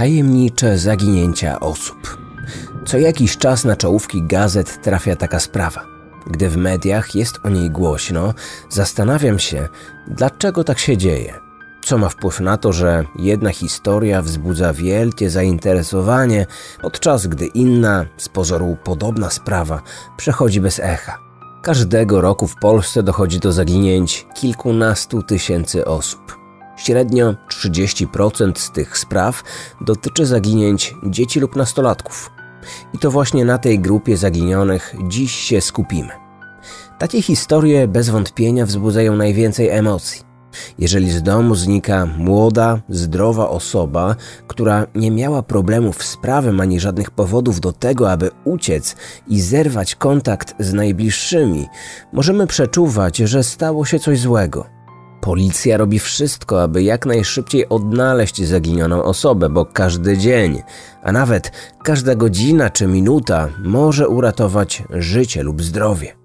Tajemnicze zaginięcia osób. Co jakiś czas na czołówki gazet trafia taka sprawa. Gdy w mediach jest o niej głośno, zastanawiam się, dlaczego tak się dzieje. Co ma wpływ na to, że jedna historia wzbudza wielkie zainteresowanie, podczas gdy inna, z pozoru podobna sprawa, przechodzi bez echa. Każdego roku w Polsce dochodzi do zaginięć kilkunastu tysięcy osób. Średnio 30% z tych spraw dotyczy zaginięć dzieci lub nastolatków. I to właśnie na tej grupie zaginionych dziś się skupimy. Takie historie bez wątpienia wzbudzają najwięcej emocji. Jeżeli z domu znika młoda, zdrowa osoba, która nie miała problemów z prawem ani żadnych powodów do tego, aby uciec i zerwać kontakt z najbliższymi, możemy przeczuwać, że stało się coś złego. Policja robi wszystko, aby jak najszybciej odnaleźć zaginioną osobę, bo każdy dzień, a nawet każda godzina czy minuta może uratować życie lub zdrowie.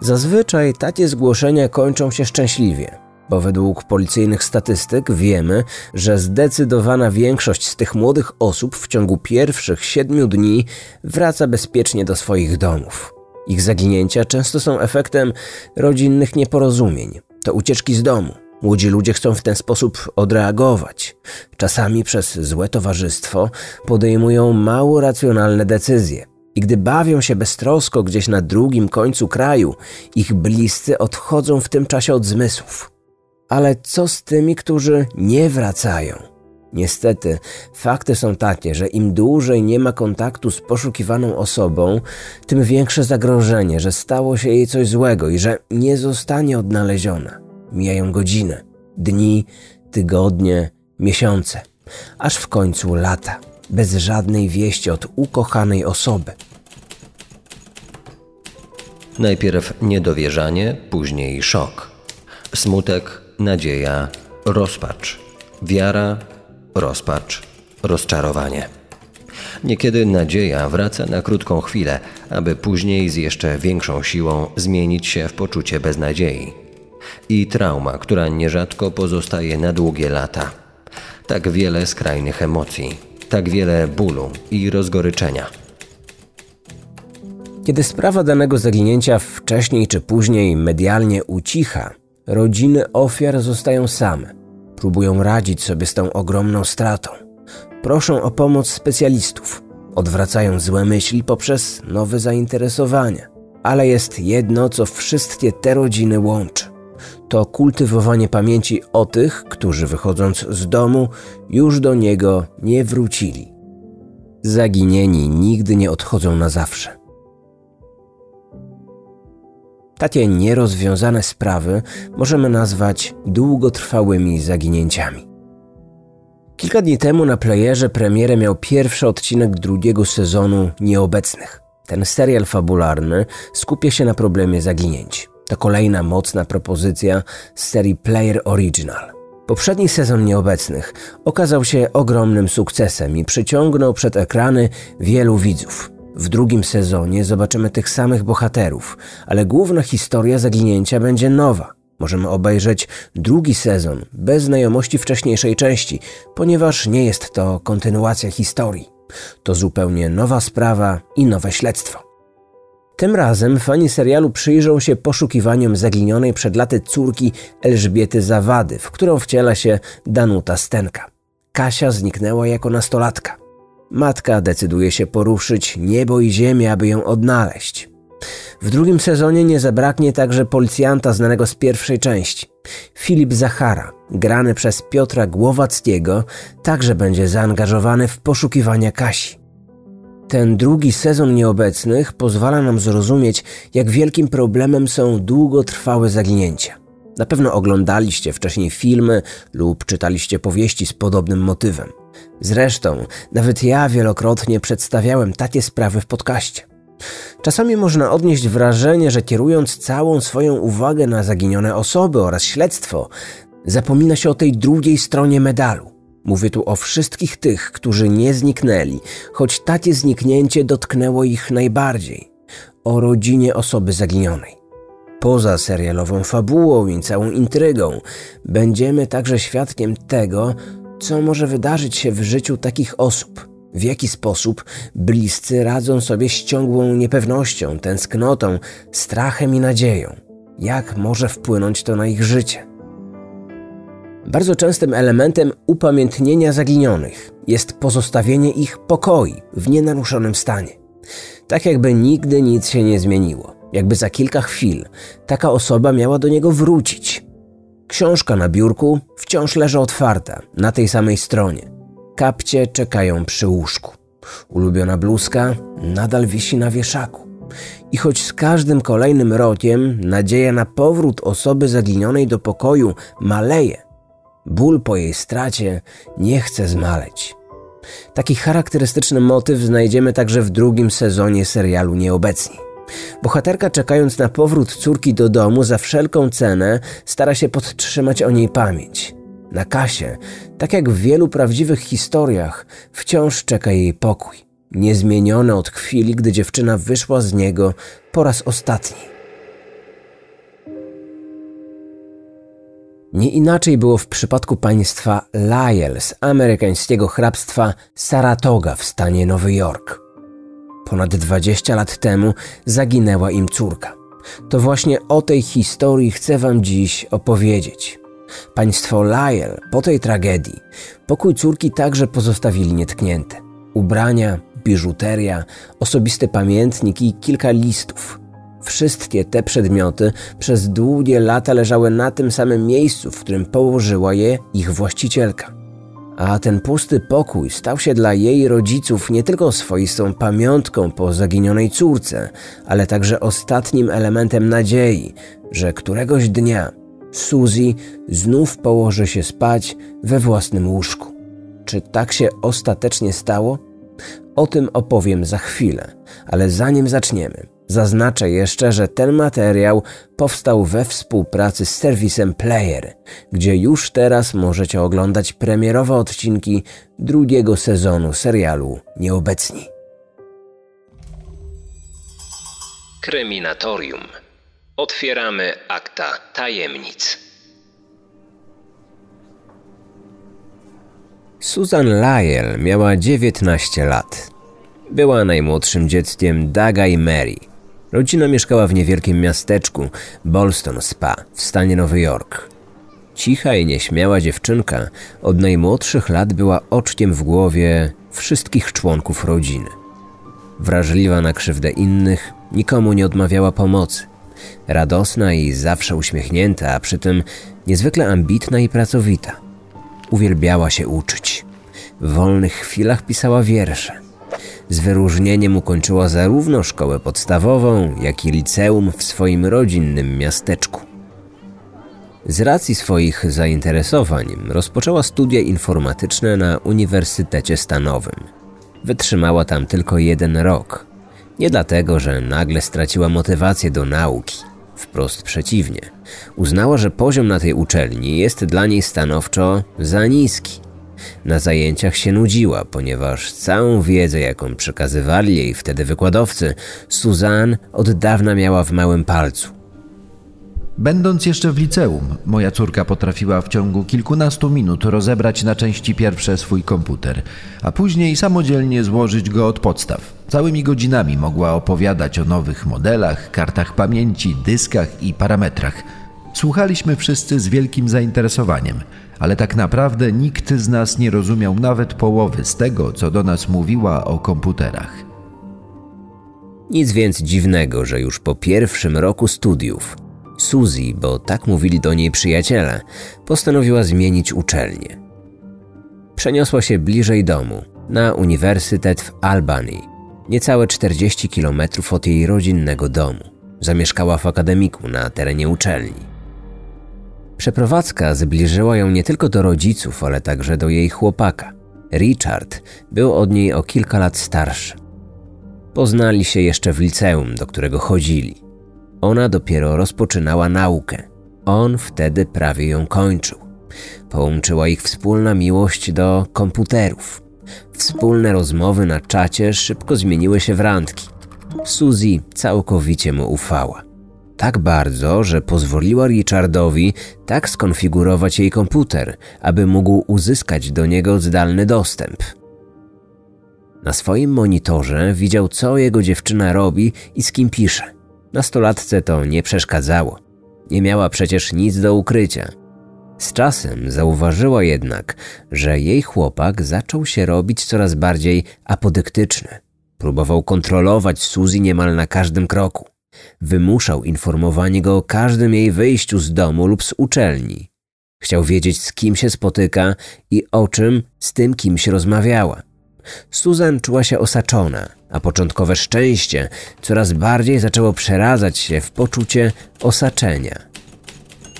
Zazwyczaj takie zgłoszenia kończą się szczęśliwie, bo według policyjnych statystyk wiemy, że zdecydowana większość z tych młodych osób w ciągu pierwszych siedmiu dni wraca bezpiecznie do swoich domów. Ich zaginięcia często są efektem rodzinnych nieporozumień, to ucieczki z domu. Młodzi ludzie chcą w ten sposób odreagować. Czasami przez złe towarzystwo podejmują mało racjonalne decyzje. I gdy bawią się beztrosko gdzieś na drugim końcu kraju, ich bliscy odchodzą w tym czasie od zmysłów. Ale co z tymi, którzy nie wracają? Niestety, fakty są takie, że im dłużej nie ma kontaktu z poszukiwaną osobą, tym większe zagrożenie, że stało się jej coś złego i że nie zostanie odnaleziona. Mijają godziny, dni, tygodnie, miesiące, aż w końcu lata, bez żadnej wieści od ukochanej osoby. Najpierw niedowierzanie, później szok. Smutek, nadzieja, rozpacz. Wiara, rozpacz, rozczarowanie. Niekiedy nadzieja wraca na krótką chwilę, aby później z jeszcze większą siłą zmienić się w poczucie beznadziei. I trauma, która nierzadko pozostaje na długie lata. Tak wiele skrajnych emocji, tak wiele bólu i rozgoryczenia. Kiedy sprawa danego zaginięcia wcześniej czy później medialnie ucicha, rodziny ofiar zostają same próbują radzić sobie z tą ogromną stratą. Proszą o pomoc specjalistów, odwracają złe myśli poprzez nowe zainteresowania. Ale jest jedno, co wszystkie te rodziny łączy. To kultywowanie pamięci o tych, którzy wychodząc z domu już do niego nie wrócili. Zaginieni nigdy nie odchodzą na zawsze. Takie nierozwiązane sprawy możemy nazwać długotrwałymi zaginięciami. Kilka dni temu na playerze premierę miał pierwszy odcinek drugiego sezonu Nieobecnych. Ten serial fabularny skupia się na problemie zaginięć. To kolejna mocna propozycja z serii Player Original. Poprzedni sezon Nieobecnych okazał się ogromnym sukcesem i przyciągnął przed ekrany wielu widzów. W drugim sezonie zobaczymy tych samych bohaterów, ale główna historia zaginięcia będzie nowa. Możemy obejrzeć drugi sezon bez znajomości wcześniejszej części, ponieważ nie jest to kontynuacja historii. To zupełnie nowa sprawa i nowe śledztwo. Tym razem fani serialu przyjrzą się poszukiwaniom zaginionej przed laty córki Elżbiety Zawady, w którą wciela się Danuta Stenka. Kasia zniknęła jako nastolatka. Matka decyduje się poruszyć niebo i ziemię, aby ją odnaleźć. W drugim sezonie nie zabraknie także policjanta znanego z pierwszej części. Filip Zachara, grany przez Piotra Głowackiego, także będzie zaangażowany w poszukiwania Kasi. Ten drugi sezon nieobecnych pozwala nam zrozumieć, jak wielkim problemem są długotrwałe zaginięcia. Na pewno oglądaliście wcześniej filmy lub czytaliście powieści z podobnym motywem. Zresztą, nawet ja wielokrotnie przedstawiałem takie sprawy w podcaście. Czasami można odnieść wrażenie, że kierując całą swoją uwagę na zaginione osoby oraz śledztwo, zapomina się o tej drugiej stronie medalu. Mówię tu o wszystkich tych, którzy nie zniknęli, choć takie zniknięcie dotknęło ich najbardziej. O rodzinie osoby zaginionej. Poza serialową fabułą i całą intrygą, będziemy także świadkiem tego, Co może wydarzyć się w życiu takich osób? W jaki sposób bliscy radzą sobie z ciągłą niepewnością, tęsknotą, strachem i nadzieją? Jak może wpłynąć to na ich życie? Bardzo częstym elementem upamiętnienia zaginionych jest pozostawienie ich pokoi w nienaruszonym stanie. Tak jakby nigdy nic się nie zmieniło, jakby za kilka chwil taka osoba miała do niego wrócić. Książka na biurku wciąż leży otwarta, na tej samej stronie. Kapcie czekają przy łóżku. Ulubiona bluzka nadal wisi na wieszaku. I choć z każdym kolejnym rokiem nadzieja na powrót osoby zaginionej do pokoju maleje, ból po jej stracie nie chce zmaleć. Taki charakterystyczny motyw znajdziemy także w drugim sezonie serialu Nieobecni. Bohaterka, czekając na powrót córki do domu, za wszelką cenę stara się podtrzymać o niej pamięć. Na Kasie, tak jak w wielu prawdziwych historiach, wciąż czeka jej pokój, niezmieniony od chwili, gdy dziewczyna wyszła z niego po raz ostatni. Nie inaczej było w przypadku państwa Lyell z amerykańskiego hrabstwa Saratoga w stanie Nowy Jork. Ponad 20 lat temu zaginęła im córka. To właśnie o tej historii chcę Wam dziś opowiedzieć. Państwo Lyell po tej tragedii pokój córki także pozostawili nietknięte. Ubrania, biżuteria, osobisty pamiętnik i kilka listów. Wszystkie te przedmioty przez długie lata leżały na tym samym miejscu, w którym położyła je ich właścicielka. A ten pusty pokój stał się dla jej rodziców nie tylko swoistą pamiątką po zaginionej córce, ale także ostatnim elementem nadziei, że któregoś dnia Suzy znów położy się spać we własnym łóżku. Czy tak się ostatecznie stało? O tym opowiem za chwilę, ale zanim zaczniemy, zaznaczę jeszcze, że ten materiał powstał we współpracy z serwisem Player, gdzie już teraz możecie oglądać premierowe odcinki drugiego sezonu serialu Nieobecni. Kryminatorium Otwieramy akta tajemnic. Susan Lyell miała 19 lat. Była najmłodszym dzieckiem Daga i Mary. Rodzina mieszkała w niewielkim miasteczku Bolston Spa w stanie Nowy Jork. Cicha i nieśmiała dziewczynka od najmłodszych lat była oczkiem w głowie wszystkich członków rodziny. Wrażliwa na krzywdę innych, nikomu nie odmawiała pomocy. Radosna i zawsze uśmiechnięta, a przy tym niezwykle ambitna i pracowita. Uwielbiała się uczyć. W wolnych chwilach pisała wiersze. Z wyróżnieniem ukończyła zarówno szkołę podstawową, jak i liceum w swoim rodzinnym miasteczku. Z racji swoich zainteresowań rozpoczęła studia informatyczne na Uniwersytecie Stanowym. Wytrzymała tam tylko jeden rok, nie dlatego, że nagle straciła motywację do nauki. Wprost przeciwnie. Uznała, że poziom na tej uczelni jest dla niej stanowczo za niski. Na zajęciach się nudziła, ponieważ całą wiedzę, jaką przekazywali jej wtedy wykładowcy, Suzanne od dawna miała w małym palcu. Będąc jeszcze w liceum, moja córka potrafiła w ciągu kilkunastu minut rozebrać na części pierwsze swój komputer, a później samodzielnie złożyć go od podstaw. Całymi godzinami mogła opowiadać o nowych modelach, kartach pamięci, dyskach i parametrach. Słuchaliśmy wszyscy z wielkim zainteresowaniem, ale tak naprawdę nikt z nas nie rozumiał nawet połowy z tego, co do nas mówiła o komputerach. Nic więc dziwnego, że już po pierwszym roku studiów Suzy, bo tak mówili do niej przyjaciele, postanowiła zmienić uczelnię. Przeniosła się bliżej domu, na uniwersytet w Albany, niecałe 40 km od jej rodzinnego domu. Zamieszkała w akademiku na terenie uczelni. Przeprowadzka zbliżyła ją nie tylko do rodziców, ale także do jej chłopaka. Richard był od niej o kilka lat starszy. Poznali się jeszcze w liceum, do którego chodzili. Ona dopiero rozpoczynała naukę. On wtedy prawie ją kończył. Połączyła ich wspólna miłość do komputerów. Wspólne rozmowy na czacie szybko zmieniły się w randki. Suzy całkowicie mu ufała. Tak bardzo, że pozwoliła Richardowi tak skonfigurować jej komputer, aby mógł uzyskać do niego zdalny dostęp. Na swoim monitorze widział, co jego dziewczyna robi i z kim pisze. Nastolatce to nie przeszkadzało. Nie miała przecież nic do ukrycia. Z czasem zauważyła jednak, że jej chłopak zaczął się robić coraz bardziej apodyktyczny. Próbował kontrolować Suzy niemal na każdym kroku. Wymuszał informowanie go o każdym jej wyjściu z domu lub z uczelni. Chciał wiedzieć, z kim się spotyka i o czym z tym kimś rozmawiała. Susan czuła się osaczona, a początkowe szczęście coraz bardziej zaczęło przeradzać się w poczucie osaczenia.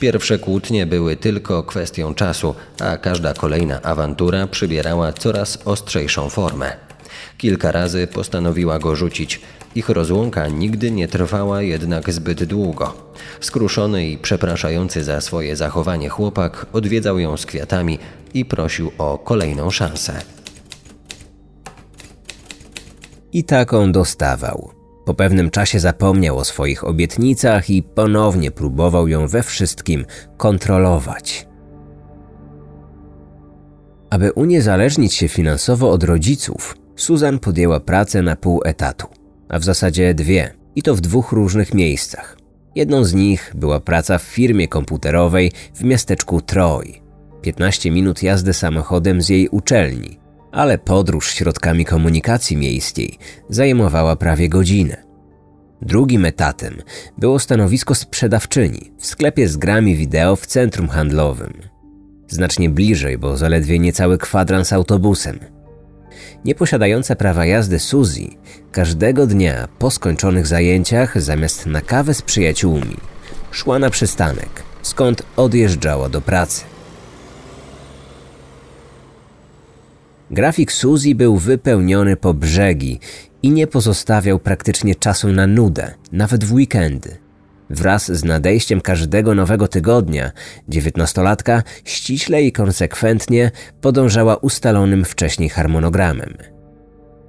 Pierwsze kłótnie były tylko kwestią czasu, a każda kolejna awantura przybierała coraz ostrzejszą formę. Kilka razy postanowiła go rzucić. Ich rozłąka nigdy nie trwała jednak zbyt długo. Skruszony i przepraszający za swoje zachowanie chłopak odwiedzał ją z kwiatami i prosił o kolejną szansę. I taką dostawał. Po pewnym czasie zapomniał o swoich obietnicach i ponownie próbował ją we wszystkim kontrolować. Aby uniezależnić się finansowo od rodziców, Susan podjęła pracę na pół etatu, a w zasadzie dwie, i to w dwóch różnych miejscach. Jedną z nich była praca w firmie komputerowej w miasteczku Troy. 15 minut jazdy samochodem z jej uczelni, ale podróż środkami komunikacji miejskiej zajmowała prawie godzinę. Drugim etatem było stanowisko sprzedawczyni w sklepie z grami wideo w centrum handlowym. Znacznie bliżej, bo zaledwie niecały kwadrans autobusem. Nieposiadająca prawa jazdy Suzy każdego dnia po skończonych zajęciach zamiast na kawę z przyjaciółmi szła na przystanek, skąd odjeżdżała do pracy. Grafik Suzy był wypełniony po brzegi i nie pozostawiał praktycznie czasu na nudę, nawet w weekendy. Wraz z nadejściem każdego nowego tygodnia, dziewiętnastolatka ściśle i konsekwentnie podążała ustalonym wcześniej harmonogramem.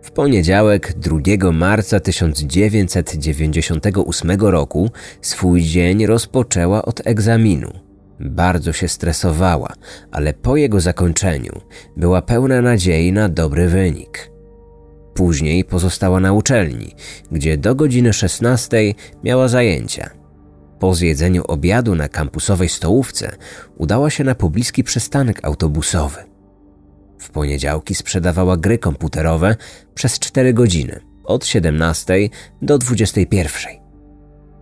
W poniedziałek 2 marca 1998 roku swój dzień rozpoczęła od egzaminu. Bardzo się stresowała, ale po jego zakończeniu była pełna nadziei na dobry wynik. Później pozostała na uczelni, gdzie do godziny 16 miała zajęcia. Po zjedzeniu obiadu na kampusowej stołówce udała się na pobliski przystanek autobusowy. W poniedziałki sprzedawała gry komputerowe przez 4 godziny, od 17 do 21.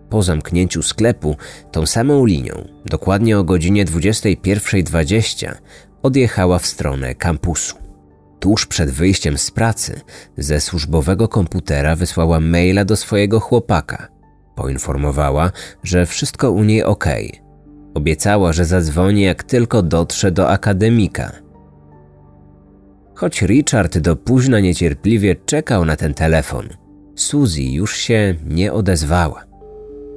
Po zamknięciu sklepu tą samą linią, dokładnie o godzinie 21.20, odjechała w stronę kampusu. Tuż przed wyjściem z pracy ze służbowego komputera wysłała maila do swojego chłopaka. Poinformowała, że wszystko u niej ok. Obiecała, że zadzwoni jak tylko dotrze do akademika. Choć Richard do późna niecierpliwie czekał na ten telefon, Suzy już się nie odezwała.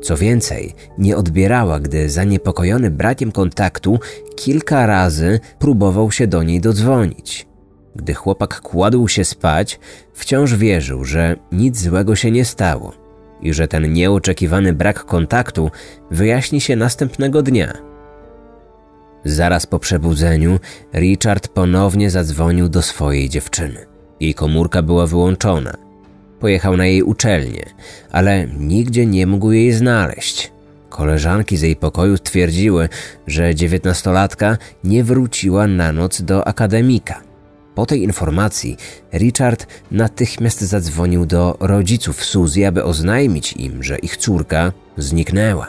Co więcej, nie odbierała, gdy zaniepokojony brakiem kontaktu kilka razy próbował się do niej dodzwonić. Gdy chłopak kładł się spać, wciąż wierzył, że nic złego się nie stało i że ten nieoczekiwany brak kontaktu wyjaśni się następnego dnia. Zaraz po przebudzeniu Richard ponownie zadzwonił do swojej dziewczyny. Jej komórka była wyłączona. Pojechał na jej uczelnię, ale nigdzie nie mógł jej znaleźć. Koleżanki z jej pokoju twierdziły, że dziewiętnastolatka nie wróciła na noc do akademika. Po tej informacji Richard natychmiast zadzwonił do rodziców Suzy, aby oznajmić im, że ich córka zniknęła.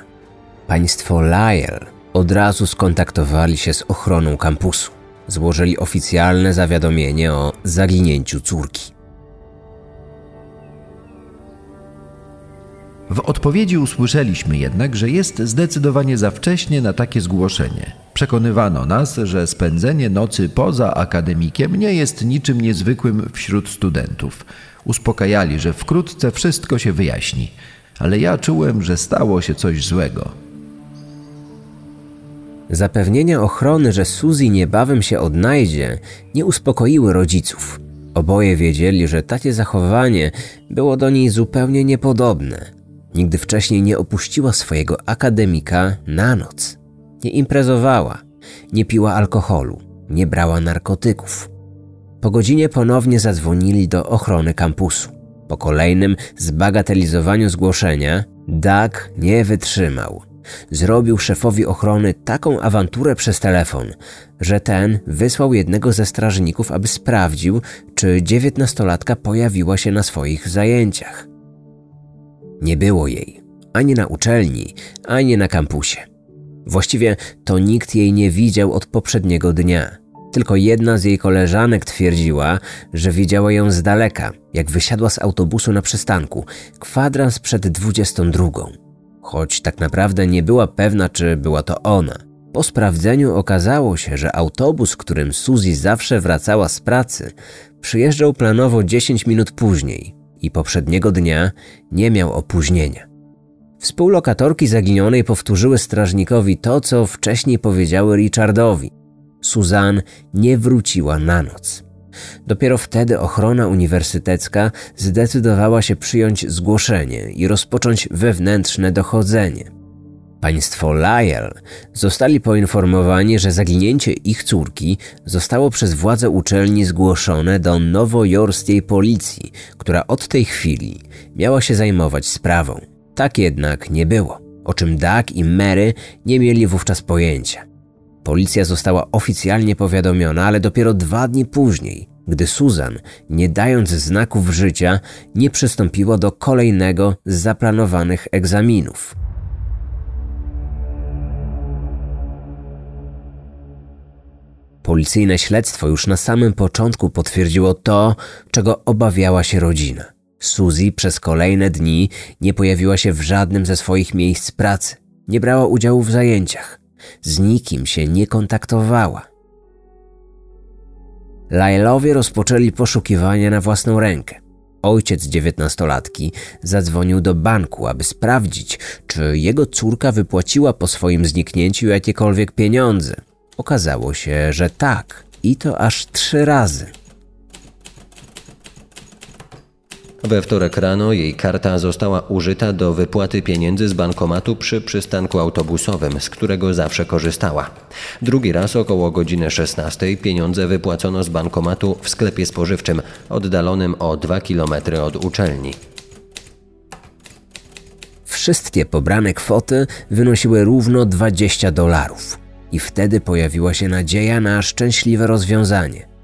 Państwo Lyle od razu skontaktowali się z ochroną kampusu. Złożyli oficjalne zawiadomienie o zaginięciu córki. W odpowiedzi usłyszeliśmy jednak, że jest zdecydowanie za wcześnie na takie zgłoszenie. Przekonywano nas, że spędzenie nocy poza akademikiem nie jest niczym niezwykłym wśród studentów. Uspokajali, że wkrótce wszystko się wyjaśni, ale ja czułem, że stało się coś złego. Zapewnienia ochrony, że Suzy niebawem się odnajdzie, nie uspokoiły rodziców. Oboje wiedzieli, że takie zachowanie było do niej zupełnie niepodobne. Nigdy wcześniej nie opuściła swojego akademika na noc. Nie imprezowała, nie piła alkoholu, nie brała narkotyków. Po godzinie ponownie zadzwonili do ochrony kampusu. Po kolejnym zbagatelizowaniu zgłoszenia, Doug nie wytrzymał. Zrobił szefowi ochrony taką awanturę przez telefon, że ten wysłał jednego ze strażników, aby sprawdził, czy dziewiętnastolatka pojawiła się na swoich zajęciach. Nie było jej ani na uczelni, ani na kampusie. Właściwie to nikt jej nie widział od poprzedniego dnia. Tylko jedna z jej koleżanek twierdziła, że widziała ją z daleka, jak wysiadła z autobusu na przystanku, kwadrans przed 22. Choć tak naprawdę nie była pewna, czy była to ona. Po sprawdzeniu okazało się, że autobus, którym Suzy zawsze wracała z pracy, przyjeżdżał planowo 10 minut później i poprzedniego dnia nie miał opóźnienia. Współlokatorki zaginionej powtórzyły strażnikowi to, co wcześniej powiedziały Richardowi. Suzanne nie wróciła na noc. Dopiero wtedy ochrona uniwersytecka zdecydowała się przyjąć zgłoszenie i rozpocząć wewnętrzne dochodzenie. Państwo Lyell zostali poinformowani, że zaginięcie ich córki zostało przez władze uczelni zgłoszone do nowojorskiej policji, która od tej chwili miała się zajmować sprawą. Tak jednak nie było, o czym Doug i Mary nie mieli wówczas pojęcia. Policja została oficjalnie powiadomiona, ale dopiero dwa dni później, gdy Susan, nie dając znaków życia, nie przystąpiła do kolejnego z zaplanowanych egzaminów. Policyjne śledztwo już na samym początku potwierdziło to, czego obawiała się rodzina. Suzy przez kolejne dni nie pojawiła się w żadnym ze swoich miejsc pracy, nie brała udziału w zajęciach, z nikim się nie kontaktowała. Lailowie rozpoczęli poszukiwania na własną rękę. Ojciec dziewiętnastolatki zadzwonił do banku, aby sprawdzić, czy jego córka wypłaciła po swoim zniknięciu jakiekolwiek pieniądze. Okazało się, że tak, i to aż trzy razy. We wtorek rano jej karta została użyta do wypłaty pieniędzy z bankomatu przy przystanku autobusowym, z którego zawsze korzystała. Drugi raz około godziny 16 pieniądze wypłacono z bankomatu w sklepie spożywczym oddalonym o 2 km od uczelni. Wszystkie pobrane kwoty wynosiły równo 20 dolarów. I wtedy pojawiła się nadzieja na szczęśliwe rozwiązanie.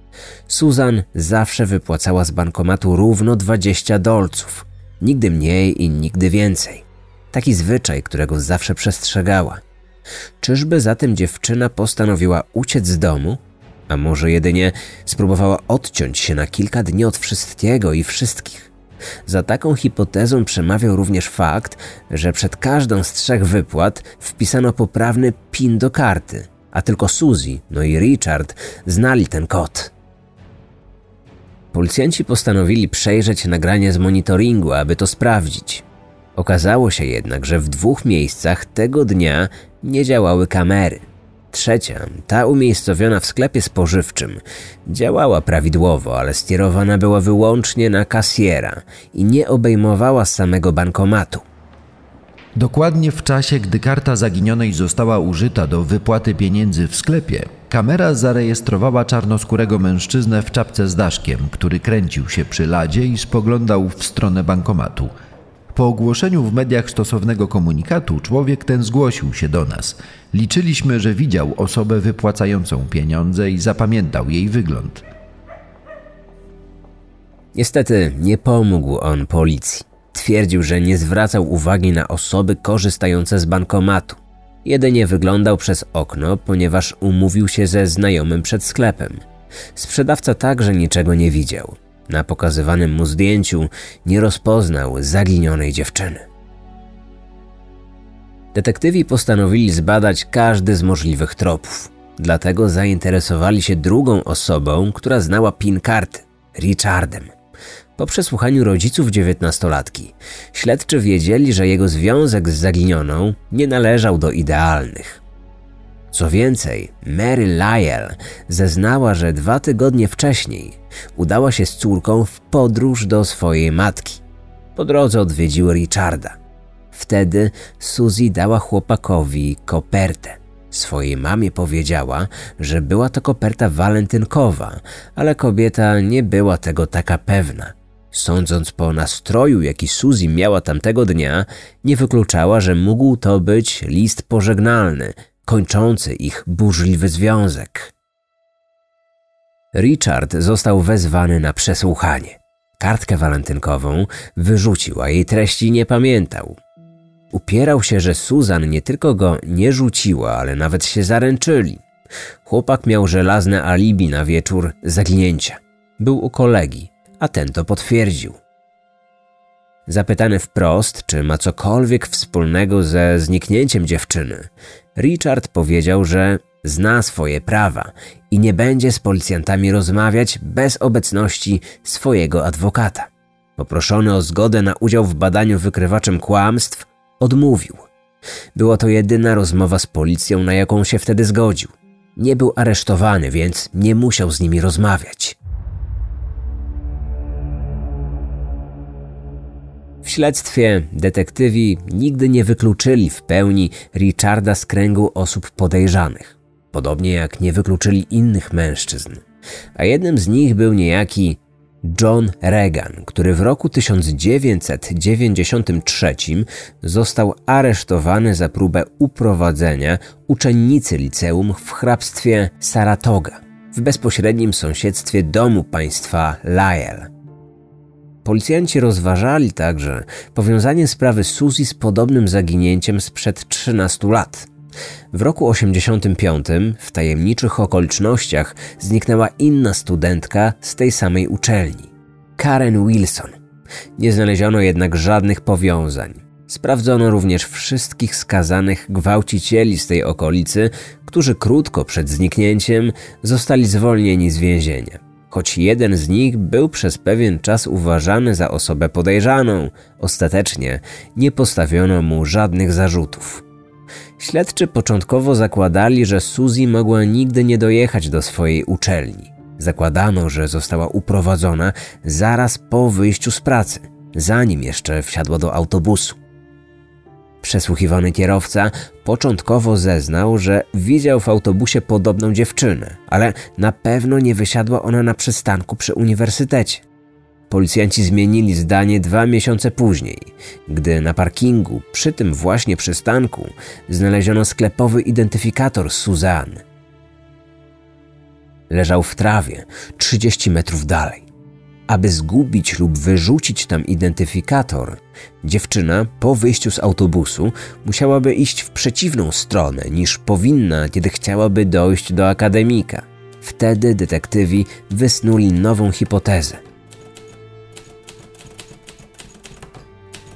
Susan zawsze wypłacała z bankomatu równo 20 dolców. Nigdy mniej i nigdy więcej. Taki zwyczaj, którego zawsze przestrzegała. Czyżby zatem dziewczyna postanowiła uciec z domu? A może jedynie spróbowała odciąć się na kilka dni od wszystkiego i wszystkich? Za taką hipotezą przemawiał również fakt, że przed każdą z trzech wypłat wpisano poprawny PIN do karty, a tylko Suzy, no i Richard znali ten kod. Policjanci postanowili przejrzeć nagranie z monitoringu, aby to sprawdzić. Okazało się jednak, że w dwóch miejscach tego dnia nie działały kamery. Trzecia, ta umiejscowiona w sklepie spożywczym, działała prawidłowo, ale skierowana była wyłącznie na kasjera i nie obejmowała samego bankomatu. Dokładnie w czasie, gdy karta zaginionej została użyta do wypłaty pieniędzy w sklepie, kamera zarejestrowała czarnoskórego mężczyznę w czapce z daszkiem, który kręcił się przy ladzie i spoglądał w stronę bankomatu. Po ogłoszeniu w mediach stosownego komunikatu człowiek ten zgłosił się do nas. Liczyliśmy, że widział osobę wypłacającą pieniądze i zapamiętał jej wygląd. Niestety nie pomógł on policji. Twierdził, że nie zwracał uwagi na osoby korzystające z bankomatu. Jedynie wyglądał przez okno, ponieważ umówił się ze znajomym przed sklepem. Sprzedawca także niczego nie widział. Na pokazywanym mu zdjęciu nie rozpoznał zaginionej dziewczyny. Detektywi postanowili zbadać każdy z możliwych tropów. Dlatego zainteresowali się drugą osobą, która znała PIN karty Richardem. Po przesłuchaniu rodziców dziewiętnastolatki, śledczy wiedzieli, że jego związek z zaginioną nie należał do idealnych. Co więcej, Mary Lyell zeznała, że dwa tygodnie wcześniej udała się z córką w podróż do swojej matki. Po drodze odwiedziły Richarda. Wtedy Suzy dała chłopakowi kopertę. Swojej mamie powiedziała, że była to koperta walentynkowa, ale kobieta nie była tego taka pewna. Sądząc po nastroju, jaki Suzy miała tamtego dnia, nie wykluczała, że mógł to być list pożegnalny, kończący ich burzliwy związek. Richard został wezwany na przesłuchanie. Kartkę walentynkową wyrzucił, a jej treści nie pamiętał. Upierał się, że Susan nie tylko go nie rzuciła, ale nawet się zaręczyli. Chłopak miał żelazne alibi na wieczór zaginięcia. Był u kolegi, a ten to potwierdził. Zapytany wprost, czy ma cokolwiek wspólnego ze zniknięciem dziewczyny, Richard powiedział, że zna swoje prawa i nie będzie z policjantami rozmawiać bez obecności swojego adwokata. Poproszony o zgodę na udział w badaniu wykrywaczem kłamstw, odmówił. Była to jedyna rozmowa z policją, na jaką się wtedy zgodził. Nie był aresztowany, więc nie musiał z nimi rozmawiać. W śledztwie detektywi nigdy nie wykluczyli w pełni Richarda z kręgu osób podejrzanych, podobnie jak nie wykluczyli innych mężczyzn. A jednym z nich był niejaki John Reagan, który w roku 1993 został aresztowany za próbę uprowadzenia uczennicy liceum w hrabstwie Saratoga, w bezpośrednim sąsiedztwie domu państwa Lyell. Policjanci rozważali także powiązanie sprawy Suzy z podobnym zaginięciem sprzed 13 lat. W roku 85 w tajemniczych okolicznościach zniknęła inna studentka z tej samej uczelni Karen Wilson. Nie znaleziono jednak żadnych powiązań. Sprawdzono również wszystkich skazanych gwałcicieli z tej okolicy, którzy krótko przed zniknięciem zostali zwolnieni z więzienia choć jeden z nich był przez pewien czas uważany za osobę podejrzaną. Ostatecznie nie postawiono mu żadnych zarzutów. Śledczy początkowo zakładali, że Suzy mogła nigdy nie dojechać do swojej uczelni. Zakładano, że została uprowadzona zaraz po wyjściu z pracy, zanim jeszcze wsiadła do autobusu. Przesłuchiwany kierowca początkowo zeznał, że widział w autobusie podobną dziewczynę, ale na pewno nie wysiadła ona na przystanku przy uniwersytecie. Policjanci zmienili zdanie dwa miesiące później, gdy na parkingu przy tym właśnie przystanku znaleziono sklepowy identyfikator Suzanne. Leżał w trawie 30 metrów dalej. Aby zgubić lub wyrzucić tam identyfikator, dziewczyna po wyjściu z autobusu musiałaby iść w przeciwną stronę niż powinna, kiedy chciałaby dojść do akademika. Wtedy detektywi wysnuli nową hipotezę.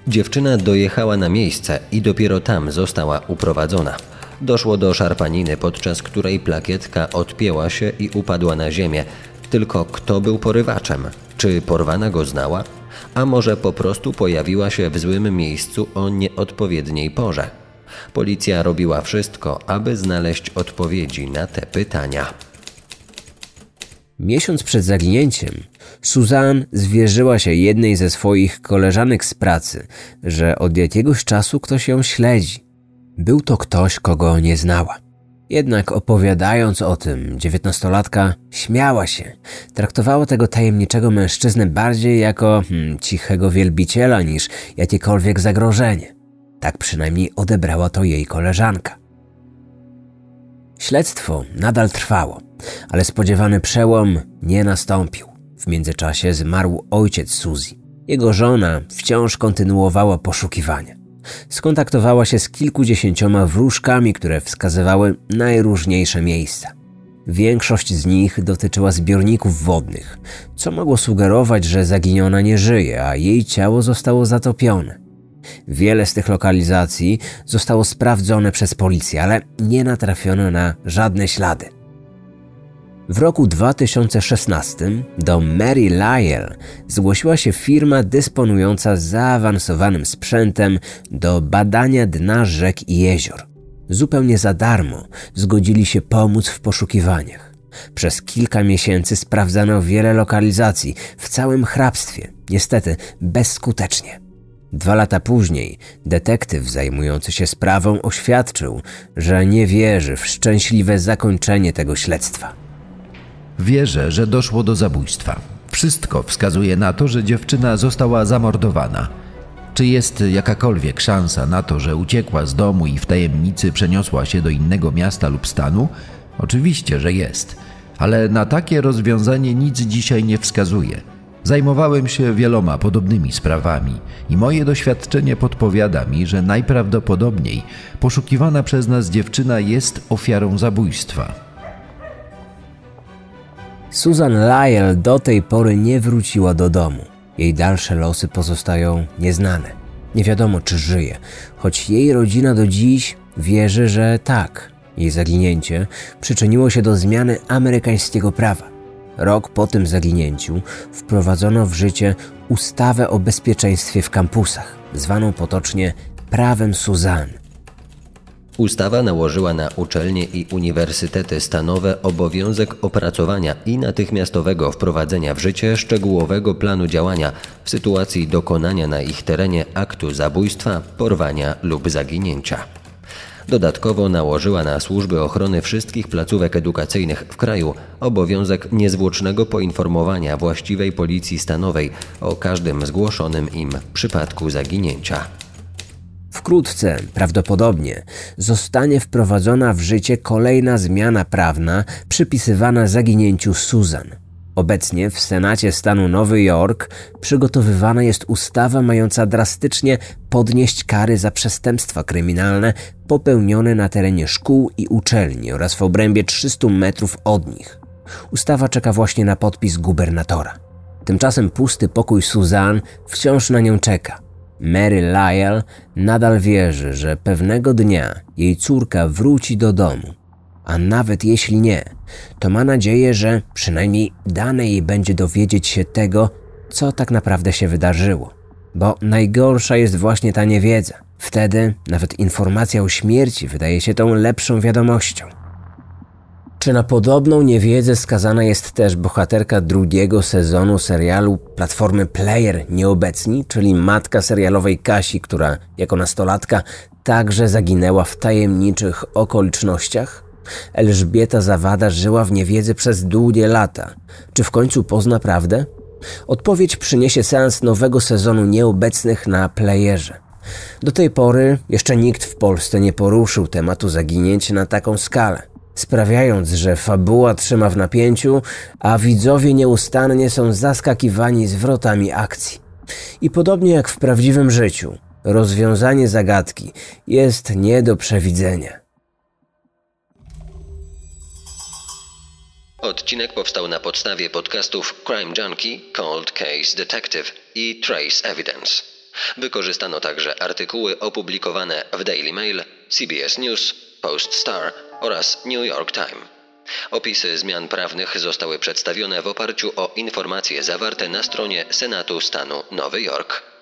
Dziewczyna dojechała na miejsce i dopiero tam została uprowadzona. Doszło do szarpaniny, podczas której plakietka odpięła się i upadła na ziemię. Tylko kto był porywaczem? Czy porwana go znała? A może po prostu pojawiła się w złym miejscu o nieodpowiedniej porze? Policja robiła wszystko, aby znaleźć odpowiedzi na te pytania. Miesiąc przed zaginięciem, Suzanne zwierzyła się jednej ze swoich koleżanek z pracy, że od jakiegoś czasu ktoś ją śledzi. Był to ktoś, kogo nie znała. Jednak opowiadając o tym, dziewiętnastolatka śmiała się. Traktowała tego tajemniczego mężczyznę bardziej jako hmm, cichego wielbiciela niż jakiekolwiek zagrożenie. Tak przynajmniej odebrała to jej koleżanka. Śledztwo nadal trwało, ale spodziewany przełom nie nastąpił. W międzyczasie zmarł ojciec Suzy. Jego żona wciąż kontynuowała poszukiwania skontaktowała się z kilkudziesięcioma wróżkami, które wskazywały najróżniejsze miejsca. Większość z nich dotyczyła zbiorników wodnych, co mogło sugerować, że zaginiona nie żyje, a jej ciało zostało zatopione. Wiele z tych lokalizacji zostało sprawdzone przez policję, ale nie natrafiono na żadne ślady. W roku 2016 do Mary Lyle zgłosiła się firma dysponująca zaawansowanym sprzętem do badania dna rzek i jezior. Zupełnie za darmo zgodzili się pomóc w poszukiwaniach. Przez kilka miesięcy sprawdzano wiele lokalizacji w całym hrabstwie, niestety bezskutecznie. Dwa lata później detektyw zajmujący się sprawą oświadczył, że nie wierzy w szczęśliwe zakończenie tego śledztwa. Wierzę, że doszło do zabójstwa. Wszystko wskazuje na to, że dziewczyna została zamordowana. Czy jest jakakolwiek szansa na to, że uciekła z domu i w tajemnicy przeniosła się do innego miasta lub stanu? Oczywiście, że jest, ale na takie rozwiązanie nic dzisiaj nie wskazuje. Zajmowałem się wieloma podobnymi sprawami i moje doświadczenie podpowiada mi, że najprawdopodobniej poszukiwana przez nas dziewczyna jest ofiarą zabójstwa. Susan Lyle do tej pory nie wróciła do domu. Jej dalsze losy pozostają nieznane. Nie wiadomo, czy żyje, choć jej rodzina do dziś wierzy, że tak. Jej zaginięcie przyczyniło się do zmiany amerykańskiego prawa. Rok po tym zaginięciu wprowadzono w życie ustawę o bezpieczeństwie w kampusach, zwaną potocznie prawem Suzanne. Ustawa nałożyła na uczelnie i uniwersytety stanowe obowiązek opracowania i natychmiastowego wprowadzenia w życie szczegółowego planu działania w sytuacji dokonania na ich terenie aktu zabójstwa, porwania lub zaginięcia. Dodatkowo nałożyła na służby ochrony wszystkich placówek edukacyjnych w kraju obowiązek niezwłocznego poinformowania właściwej policji stanowej o każdym zgłoszonym im przypadku zaginięcia. Wkrótce, prawdopodobnie, zostanie wprowadzona w życie kolejna zmiana prawna przypisywana zaginięciu Susan. Obecnie w Senacie stanu Nowy Jork przygotowywana jest ustawa mająca drastycznie podnieść kary za przestępstwa kryminalne popełnione na terenie szkół i uczelni oraz w obrębie 300 metrów od nich. Ustawa czeka właśnie na podpis gubernatora. Tymczasem pusty pokój Suzanne wciąż na nią czeka. Mary Lyle nadal wierzy, że pewnego dnia jej córka wróci do domu. A nawet jeśli nie, to ma nadzieję, że przynajmniej dane jej będzie dowiedzieć się tego, co tak naprawdę się wydarzyło. Bo najgorsza jest właśnie ta niewiedza. Wtedy nawet informacja o śmierci wydaje się tą lepszą wiadomością. Czy na podobną niewiedzę skazana jest też bohaterka drugiego sezonu serialu platformy Player Nieobecni, czyli matka serialowej Kasi, która jako nastolatka także zaginęła w tajemniczych okolicznościach? Elżbieta Zawada żyła w niewiedzy przez długie lata. Czy w końcu pozna prawdę? Odpowiedź przyniesie seans nowego sezonu Nieobecnych na Playerze. Do tej pory jeszcze nikt w Polsce nie poruszył tematu zaginięć na taką skalę sprawiając, że fabuła trzyma w napięciu, a widzowie nieustannie są zaskakiwani zwrotami akcji. I podobnie jak w prawdziwym życiu, rozwiązanie zagadki jest nie do przewidzenia. Odcinek powstał na podstawie podcastów Crime Junkie, Cold Case Detective i Trace Evidence. Wykorzystano także artykuły opublikowane w Daily Mail, CBS News, Post Star oraz New York Times. Opisy zmian prawnych zostały przedstawione w oparciu o informacje zawarte na stronie Senatu stanu Nowy Jork.